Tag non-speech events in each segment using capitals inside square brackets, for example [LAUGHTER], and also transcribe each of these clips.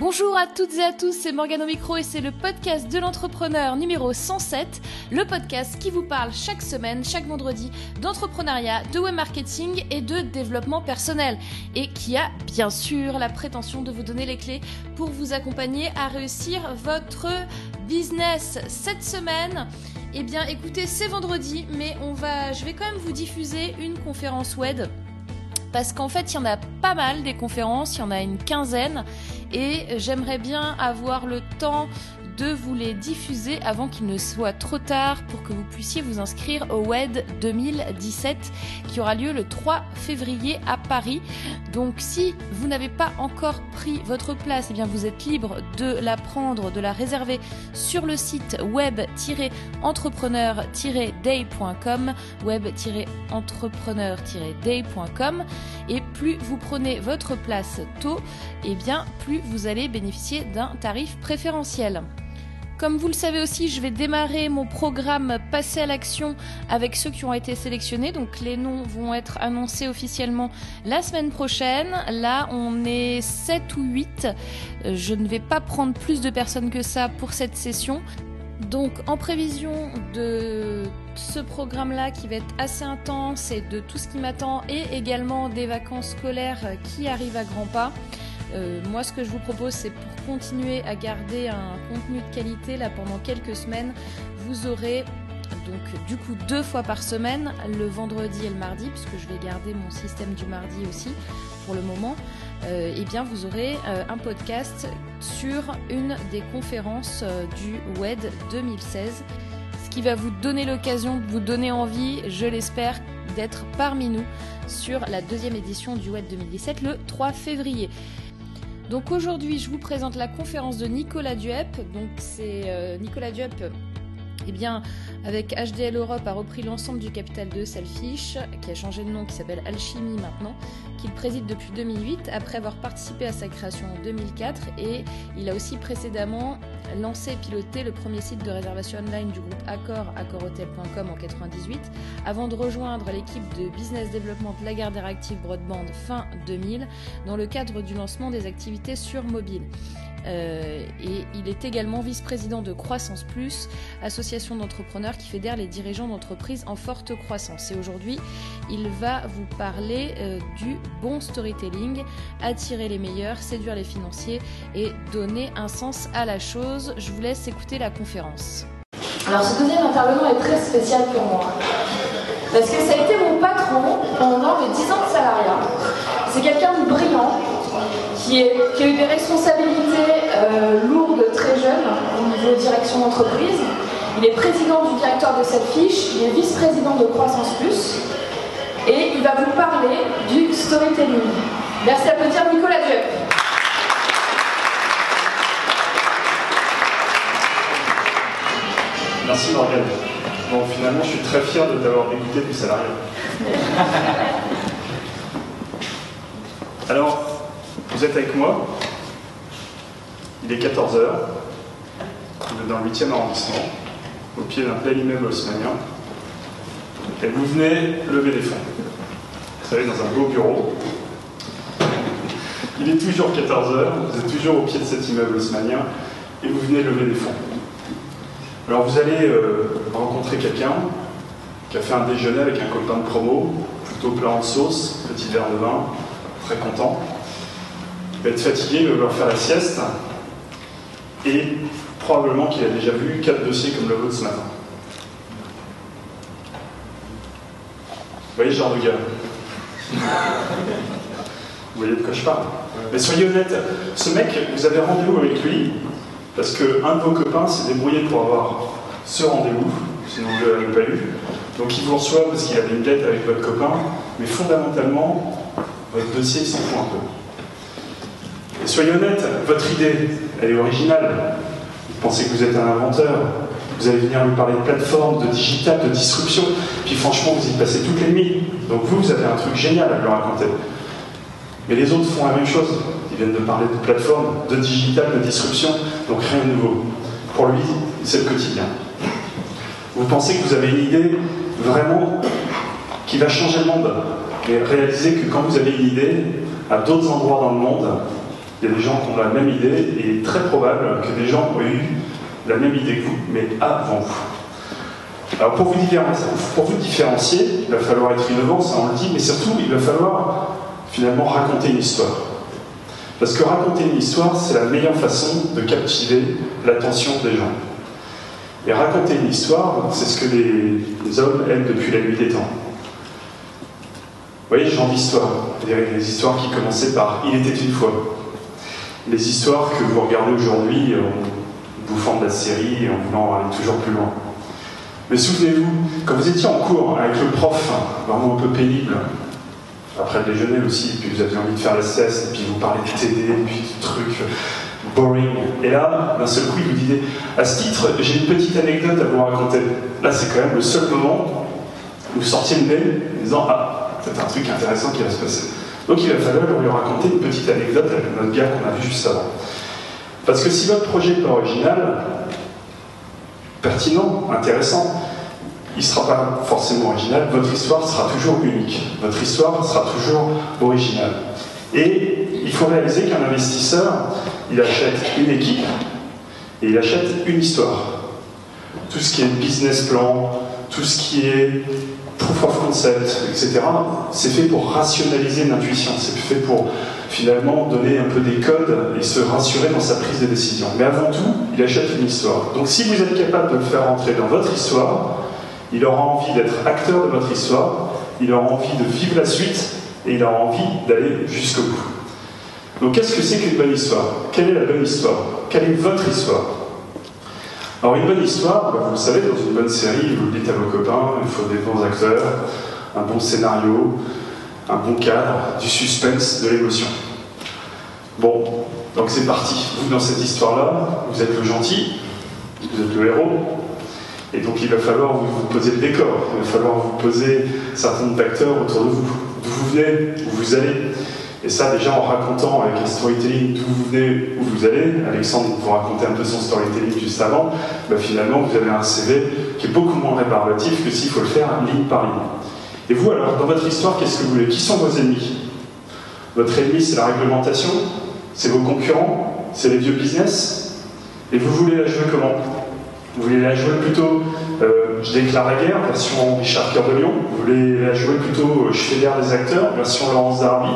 Bonjour à toutes et à tous, c'est Morgane au micro et c'est le podcast de l'entrepreneur numéro 107, le podcast qui vous parle chaque semaine, chaque vendredi, d'entrepreneuriat, de web marketing et de développement personnel. Et qui a bien sûr la prétention de vous donner les clés pour vous accompagner à réussir votre business. Cette semaine, eh bien écoutez, c'est vendredi, mais on va, je vais quand même vous diffuser une conférence web. Parce qu'en fait, il y en a pas mal des conférences, il y en a une quinzaine, et j'aimerais bien avoir le temps de vous les diffuser avant qu'il ne soit trop tard pour que vous puissiez vous inscrire au WED 2017 qui aura lieu le 3 février à Paris. Donc si vous n'avez pas encore pris votre place, eh bien vous êtes libre de la prendre, de la réserver sur le site web-entrepreneur-day.com web-entrepreneur-day.com et plus vous prenez votre place tôt, et eh bien plus vous allez bénéficier d'un tarif préférentiel. Comme vous le savez aussi, je vais démarrer mon programme Passer à l'action avec ceux qui ont été sélectionnés. Donc les noms vont être annoncés officiellement la semaine prochaine. Là, on est 7 ou 8. Je ne vais pas prendre plus de personnes que ça pour cette session. Donc en prévision de ce programme-là qui va être assez intense et de tout ce qui m'attend et également des vacances scolaires qui arrivent à grands pas, euh, moi, ce que je vous propose, c'est pour continuer à garder un contenu de qualité, là, pendant quelques semaines, vous aurez donc du coup deux fois par semaine, le vendredi et le mardi, puisque je vais garder mon système du mardi aussi pour le moment, euh, eh bien vous aurez euh, un podcast sur une des conférences du WED 2016, ce qui va vous donner l'occasion de vous donner envie, je l'espère, d'être parmi nous sur la deuxième édition du WED 2017 le 3 février. Donc aujourd'hui, je vous présente la conférence de Nicolas Duep. Donc c'est euh, Nicolas Duep eh bien, avec HDL Europe a repris l'ensemble du capital de Selfish, qui a changé de nom, qui s'appelle Alchimie maintenant, qu'il préside depuis 2008, après avoir participé à sa création en 2004, et il a aussi précédemment lancé et piloté le premier site de réservation online du groupe Accor, accorhotel.com en 98, avant de rejoindre l'équipe de business développement de Lagardère Active Broadband fin 2000, dans le cadre du lancement des activités sur mobile. Euh, et il est également vice-président de Croissance Plus, association d'entrepreneurs qui fédère les dirigeants d'entreprises en forte croissance. Et aujourd'hui, il va vous parler euh, du bon storytelling, attirer les meilleurs, séduire les financiers et donner un sens à la chose. Je vous laisse écouter la conférence. Alors ce deuxième intervenant est très spécial pour moi. Parce que ça a été mon patron pendant mes 10 ans de salariat. C'est quelqu'un de brillant, qui, a eu des responsabilités euh, lourdes très jeune au niveau de direction d'entreprise. Il est président du directeur de cette fiche, il est vice-président de Croissance Plus, et il va vous parler du storytelling. Merci à applaudir Nicolas Dieu. Merci Morgane. Bon, finalement, je suis très fier de t'avoir écouté du salarié. [LAUGHS] Alors, vous êtes avec moi. Il est 14h. Vous êtes dans le 8e arrondissement, au pied d'un bel immeuble haussmanien. Et vous venez lever les fonds. Vous savez, dans un beau bureau. Il est toujours 14h, vous êtes toujours au pied de cet immeuble haussmanien, et vous venez lever des fonds. Alors vous allez euh, rencontrer quelqu'un qui a fait un déjeuner avec un copain de promo, plutôt plat en sauce, petit verre de vin, très content. Il va être fatigué, il va vouloir faire la sieste. Et probablement qu'il a déjà vu quatre dossiers comme le vôtre ce matin. Vous voyez ce genre de gars Vous voyez de quoi je parle Mais soyez honnête, ce mec, vous avez rendez-vous avec lui parce qu'un de vos copains s'est débrouillé pour avoir ce rendez-vous, sinon vous ne l'avez pas eu. Donc il vous reçoit parce qu'il avait une dette avec votre copain, mais fondamentalement, votre dossier s'en fout un peu. Soyez honnête, votre idée, elle est originale. Vous pensez que vous êtes un inventeur, vous allez venir lui parler de plateforme, de digital, de disruption, puis franchement, vous y passez toutes les nuits. Donc vous, vous avez un truc génial à lui raconter. Mais les autres font la même chose. Ils viennent de parler de plateforme, de digital, de disruption, donc rien de nouveau. Pour lui, c'est le quotidien. Vous pensez que vous avez une idée vraiment qui va changer le monde, mais réalisez que quand vous avez une idée, à d'autres endroits dans le monde, Il y a des gens qui ont la même idée, et il est très probable que des gens ont eu la même idée que vous, mais avant vous. Alors pour vous, différencier, il va falloir être innovant, ça on le dit, mais surtout il va falloir finalement raconter une histoire. Parce que raconter une histoire, c'est la meilleure façon de captiver l'attention des gens. Et raconter une histoire, c'est ce que les, hommes aiment depuis la nuit des temps. Vous voyez, genre d'histoire, les histoires qui commençaient par Il était une fois. Les histoires que vous regardez aujourd'hui en bouffant de la série et en voulant aller toujours plus loin. Mais souvenez-vous, quand vous étiez en cours avec le prof, vraiment un peu pénible, après le déjeuner aussi, puis vous aviez envie de faire la sieste, et puis vous parlez des TD, et puis du truc boring. Et là, d'un seul coup, il vous dit À ce titre, j'ai une petite anecdote à vous raconter. Là, c'est quand même le seul moment où vous sortiez le nez en disant Ah, c'est un truc intéressant qui va se passer. Donc il va falloir lui raconter une petite anecdote avec notre gars qu'on a vu juste avant. Parce que si votre projet pas original, pertinent, intéressant, il ne sera pas forcément original, votre histoire sera toujours unique, votre histoire sera toujours originale. Et il faut réaliser qu'un investisseur, il achète une équipe et il achète une histoire. Tout ce qui est business plan, tout ce qui est proof of concept, etc., c'est fait pour rationaliser une intuition, c'est fait pour finalement donner un peu des codes et se rassurer dans sa prise de décision. Mais avant tout, il achète une histoire. Donc si vous êtes capable de le faire entrer dans votre histoire, il aura envie d'être acteur de votre histoire, il aura envie de vivre la suite et il aura envie d'aller jusqu'au bout. Donc qu'est-ce que c'est qu'une bonne histoire? Quelle est la bonne histoire? Quelle est votre histoire? Alors une bonne histoire, bah, vous le savez, dans une bonne série, vous le dites à vos copains, il faut des bons acteurs, un bon scénario, un bon cadre, du suspense, de l'émotion. Bon, donc c'est parti. Vous, dans cette histoire-là, vous êtes le gentil, vous êtes le héros, et donc il va falloir vous, poser le décor, il va falloir vous poser un certain nombre d'acteurs autour de vous, d'où vous venez, où vous allez. Et ça, déjà en racontant avec un storytelling d'où vous venez, où vous allez, Alexandre vous raconter un peu son storytelling juste avant, bah, finalement vous avez un CV qui est beaucoup moins rébarbatif que s'il faut le faire ligne par ligne. Et vous, alors, dans votre histoire, qu'est-ce que vous voulez? Qui sont vos ennemis? Votre ennemi, c'est la réglementation? C'est vos concurrents? C'est les vieux business? Et vous voulez la jouer comment? Vous voulez la jouer plutôt euh, Je déclare la guerre, version Richard Cœur de Lion? Vous voulez la jouer plutôt euh, Je fais l'air des acteurs, version Laurence Darby?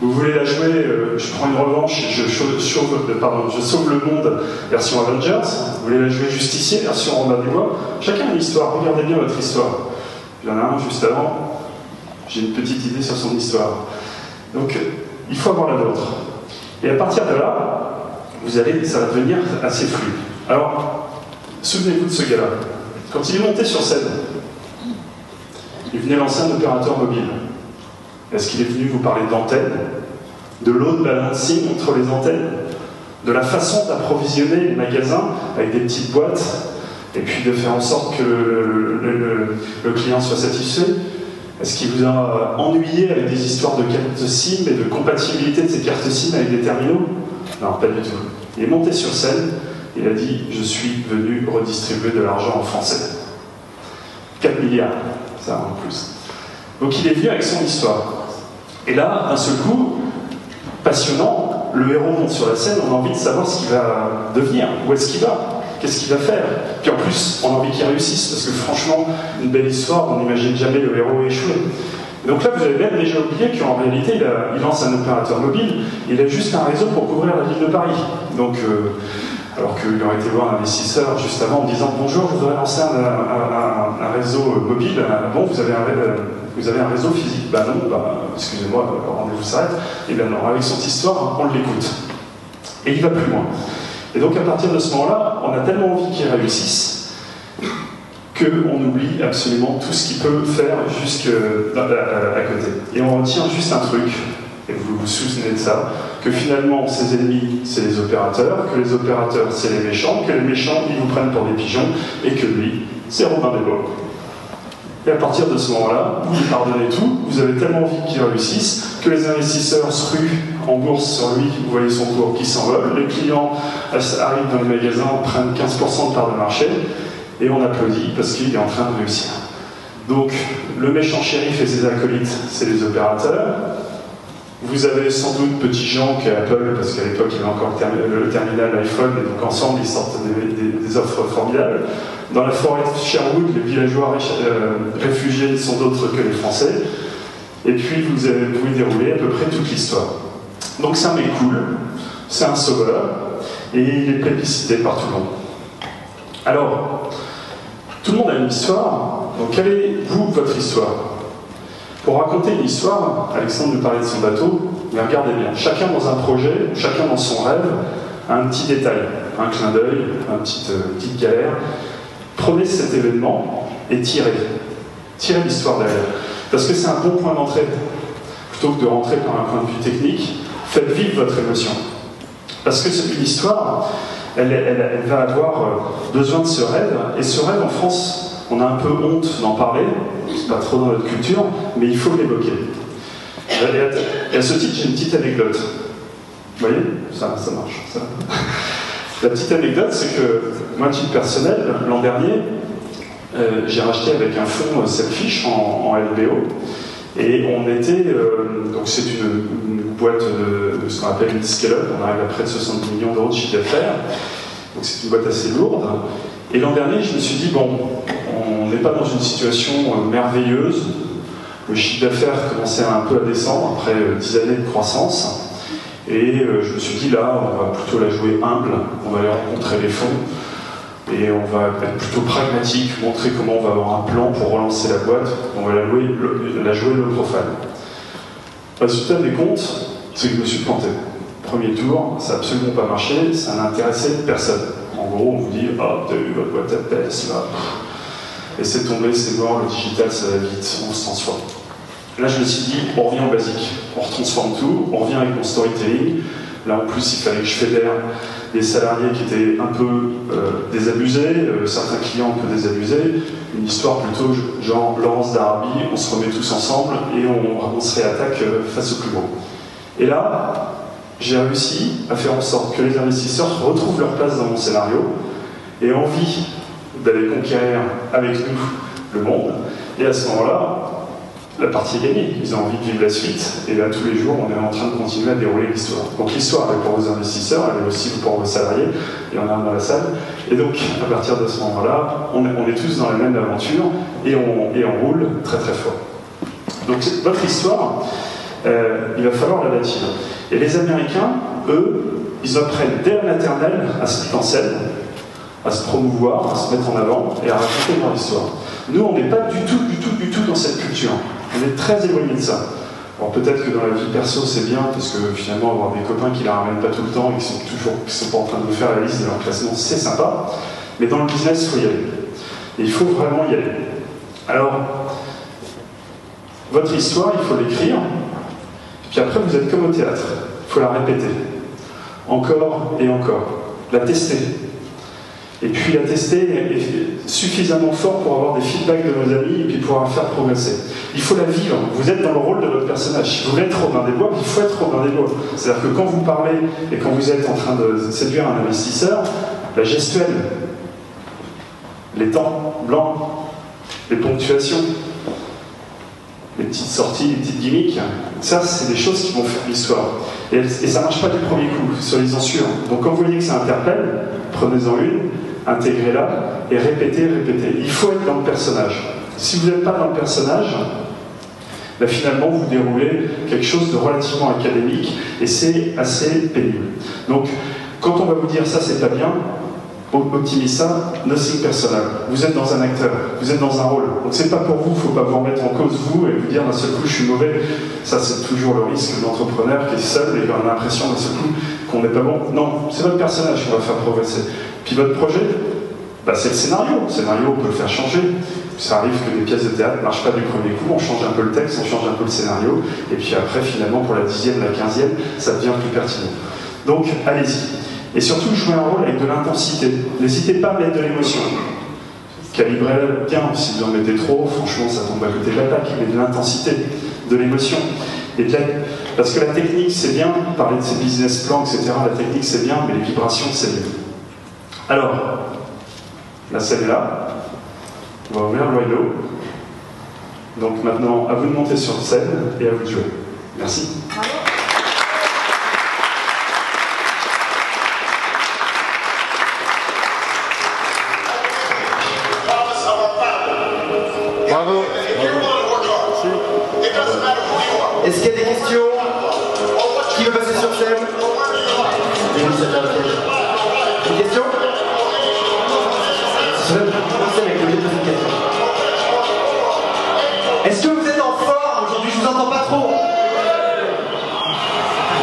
Vous voulez la jouer euh, Je prends une revanche, je, sauve, pardon, je sauve le monde, version Avengers. Vous voulez la jouer Justicier, version Robin des Bois. Chacun a une histoire, regardez bien votre histoire. Il y en a un juste avant, j'ai une petite idée sur son histoire. Donc, il faut avoir la vôtre. Et à partir de là, vous allez, ça va devenir assez fluide. Alors, Souvenez-vous de ce gars-là. Quand il est monté sur scène, il venait lancer un opérateur mobile. Est-ce qu'il est venu vous parler d'antenne De load balancing entre les antennes De la façon d'approvisionner les magasins avec des petites boîtes et puis de faire en sorte que le, client soit satisfait? Est-ce qu'il vous a ennuyé avec des histoires de cartes SIM et de compatibilité de ces cartes SIM avec des terminaux? Non, pas du tout. Il est monté sur scène, il a dit Je suis venu redistribuer de l'argent en français. 4 milliards, ça en plus. Donc il est venu avec son histoire. Et là, d'un seul coup, passionnant, le héros monte sur la scène, on a envie de savoir ce qu'il va devenir, où est-ce qu'il va, qu'est-ce qu'il va faire. Puis en plus, on a envie qu'il réussisse, parce que franchement, une belle histoire, on n'imagine jamais le héros échouer. donc là, vous avez même déjà oublié qu'en réalité, il, lance un opérateur mobile, il a juste un réseau pour couvrir la ville de Paris. Donc, euh, alors qu'il aurait été voir un investisseur juste avant en disant Bonjour, je voudrais lancer un, réseau mobile. Bon, vous avez un, vous avez un réseau physique Ben non, bah, excusez-moi, le rendez-vous s'arrête. Et bien non, avec son histoire, on l'écoute. Et il va plus loin. Et donc à partir de ce moment-là, on a tellement envie qu'il réussisse qu'on oublie absolument tout ce qu'il peut faire jusqu'à à côté. Et on retient juste un truc, et vous vous souvenez de ça, que finalement ses ennemis c'est les opérateurs, que les opérateurs c'est les méchants, que les méchants ils vous prennent pour des pigeons, et que lui c'est Robin des Bois. Et à partir de ce moment-là, vous lui pardonnez tout, vous avez tellement envie qu'il réussisse, que les investisseurs se ruent en bourse sur lui, vous voyez son cours qui s'envole, les clients arrivent dans les magasins, prennent 15% de part de marché, et on applaudit parce qu'il est en train de réussir. Donc, le méchant shérif et ses acolytes, c'est les opérateurs, Vous avez sans doute Petit Jean qui est Apple, parce qu'à l'époque il y avait encore le, terminal iPhone, et donc ensemble ils sortent des, offres formidables. Dans la forêt de Sherwood, les villageois euh, réfugiés ne sont d'autres que les Français. Et puis vous, avez, pouvez dérouler à peu près toute l'histoire. Donc c'est un mec cool, c'est un sauveur, et il est plébiscité par tout le monde. Alors, tout le monde a une histoire, donc quelle est, vous, votre histoire? Pour raconter une histoire, Alexandre nous parlait de son bateau, mais regardez bien, chacun dans un projet, chacun dans son rêve, a un petit détail, un clin d'œil, une petite, euh, petite galère. Prenez cet événement et tirez. Tirez l'histoire derrière. Parce que c'est un bon point d'entrée. Plutôt que de rentrer par un point de vue technique, faites vivre votre émotion. Parce que c'est une histoire, elle, va avoir euh, besoin de ce rêve. Et ce rêve, en France, on a un peu honte d'en parler, c'est pas trop dans notre culture, mais il faut l'évoquer. Et à ce titre, j'ai une petite anecdote. Vous voyez? Ça, ça marche. La petite anecdote, c'est que moi, titre personnel, l'an dernier, euh, j'ai racheté avec un fonds euh, cette fiche en, LBO. Et on était, donc c'est une, boîte de, ce qu'on appelle une scale-up, on arrive à près de 60 millions d'euros de chiffre d'affaires, donc c'est une boîte assez lourde. Et l'an dernier, je me suis dit, bon, on n'est pas dans une situation euh, merveilleuse, le chiffre d'affaires commençait un peu à descendre après 10 euh, années de croissance, et euh, je me suis dit, là, on va plutôt la jouer humble, on va aller rencontrer les fonds, et on va être plutôt pragmatique, montrer comment on va avoir un plan pour relancer la boîte, on va la jouer, la jouer le. Résultat des comptes, c'est que je me suis planté. Premier tour, ça n'a absolument pas marché, ça n'intéressait personne. En gros, on vous dit Ah, t'as eu votre boîte à peste, là. Et c'est tombé, c'est mort, le digital, ça va vite, on se transforme. Là, je me suis dit On revient au basique, on retransforme tout, on revient avec mon storytelling. Là, en plus, il fallait que je fédère des salariés qui étaient un peu euh, désabusés, euh, certains clients un peu désabusés, une histoire plutôt genre Laurence d'Arabie, on se remet tous ensemble et on, se réattaque euh, face au plus gros. Et là, j'ai réussi à faire en sorte que les investisseurs retrouvent leur place dans mon scénario et envie d'aller conquérir avec nous le monde. Et à ce moment-là, la partie est gagnée. Ils ont envie de vivre la suite. Et là, tous les jours, on est en train de continuer à dérouler l'histoire. Donc l'histoire, est pour vos investisseurs, elle est aussi pour vos salariés. Et on a dans la salle. Et donc, à partir de ce moment-là, on, est tous dans la même aventure et on, roule très très fort. Donc votre histoire, euh, il va falloir la bâtir. Et les Américains, eux, ils apprennent dès la maternelle à se mettre en à se promouvoir, à se mettre en avant et à raconter leur histoire. Nous, on n'est pas du tout, du tout, du tout dans cette culture. On est très éloigné de ça. Alors peut-être que dans la vie perso c'est bien, parce que finalement avoir des copains qui la ramènent pas tout le temps et qui sont toujours qui sont pas en train de faire la liste de leur classement, c'est sympa. Mais dans le business, il faut y aller. Et il faut vraiment y aller. Alors, votre histoire, il faut l'écrire, puis après vous êtes comme au théâtre. Il faut la répéter. Encore et encore. La tester et puis la tester suffisamment fort pour avoir des feedbacks de nos amis et puis pouvoir faire progresser. Il faut la vivre. Vous êtes dans le rôle de votre personnage. Si vous voulez être Robin des Bois, il faut être Robin des Bois. C'est-à-dire que quand vous parlez et quand vous êtes en train de séduire un investisseur, la gestuelle, les temps blancs, les ponctuations, les petites sorties, les petites gimmicks, ça, c'est des choses qui vont faire l'histoire. Et, ça ne marche pas du premier coup, soyez-en sûrs. Donc quand vous voyez que ça interpelle, prenez-en une, intégrez-la et répétez, répétez. Il faut être dans le personnage. Si vous n'êtes pas dans le personnage, ben finalement vous déroulez quelque chose de relativement académique et c'est assez pénible. Donc quand on va vous dire ça c'est pas bien, optimisez ça, nothing personnel. Vous êtes dans un acteur, vous êtes dans un rôle. Donc c'est pas pour vous, il ne faut pas vous remettre en cause vous et vous dire d'un seul coup je suis mauvais. Ça c'est toujours le risque de l'entrepreneur qui est seul et qui a l'impression d'un seul coup qu'on n'est pas bon. Non, c'est votre personnage qui va faire progresser. Puis votre projet, bah, c'est le scénario. Le scénario, on peut le faire changer. Ça arrive que les pièces de théâtre ne marchent pas du premier coup, on change un peu le texte, on change un peu le scénario, et puis après, finalement, pour la dixième, la quinzième, ça devient plus pertinent. Donc, allez-y. Et surtout, jouez un rôle avec de l'intensité. N'hésitez pas à mettre de l'émotion. Calibrez bien, si vous en mettez trop, franchement, ça tombe à côté de la plaque, mais de l'intensité, de l'émotion. Parce que la technique, c'est bien, parler de ces business plans, etc., la technique, c'est bien, mais les vibrations, c'est mieux. Alors, la scène est là. On va ouvrir l'oiseau. Donc maintenant, à vous de monter sur scène et à vous de jouer. Merci.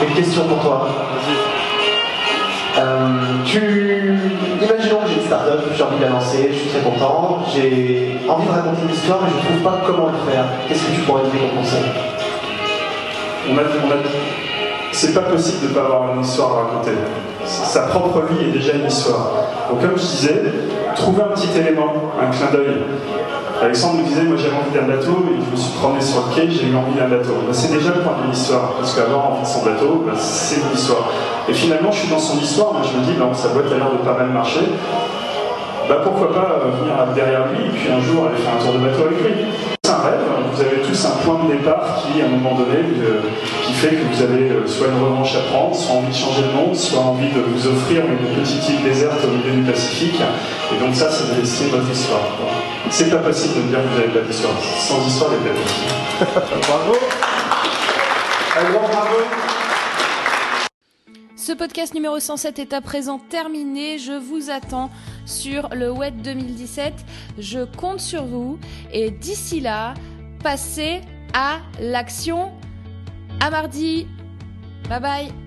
Une question pour toi. Euh, tu... Imaginons que j'ai une start-up, j'ai envie de la lancer, je suis très content, j'ai envie de raconter une histoire, mais je ne trouve pas comment le faire. Qu'est-ce que tu pourrais dire comme conseil? On a, on a... C'est pas possible de ne pas avoir une histoire à raconter. Sa propre vie est déjà une histoire. Donc comme je disais, trouver un petit élément, un clin d'œil. Alexandre me disait, moi j'avais envie d'un bateau, et je me suis promené sur le quai, j'ai eu envie d'un bateau. Ben, c'est déjà le point de l'histoire, parce qu'avoir envie de son bateau, ben, c'est une histoire. Et finalement, je suis dans son histoire, moi je me dis, ben, sa boîte a l'air de pas mal marcher. Bah, pourquoi pas euh, venir derrière lui et puis un jour aller faire un tour de bateau avec lui. C'est un rêve, vous avez tous un point de départ qui, à un moment donné, euh, qui fait que vous avez euh, soit une revanche à prendre, soit envie de changer le monde, soit envie de vous offrir une petite île déserte au milieu du Pacifique. Et donc ça, c'est votre histoire. C'est pas possible de me dire que vous n'avez pas d'histoire. Sans histoire, il n'y a pas [LAUGHS] bravo Un grand bravo ce podcast numéro 107 est à présent terminé. Je vous attends sur le WED 2017. Je compte sur vous. Et d'ici là, passez à l'action. À mardi. Bye bye.